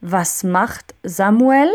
Was macht Samuel?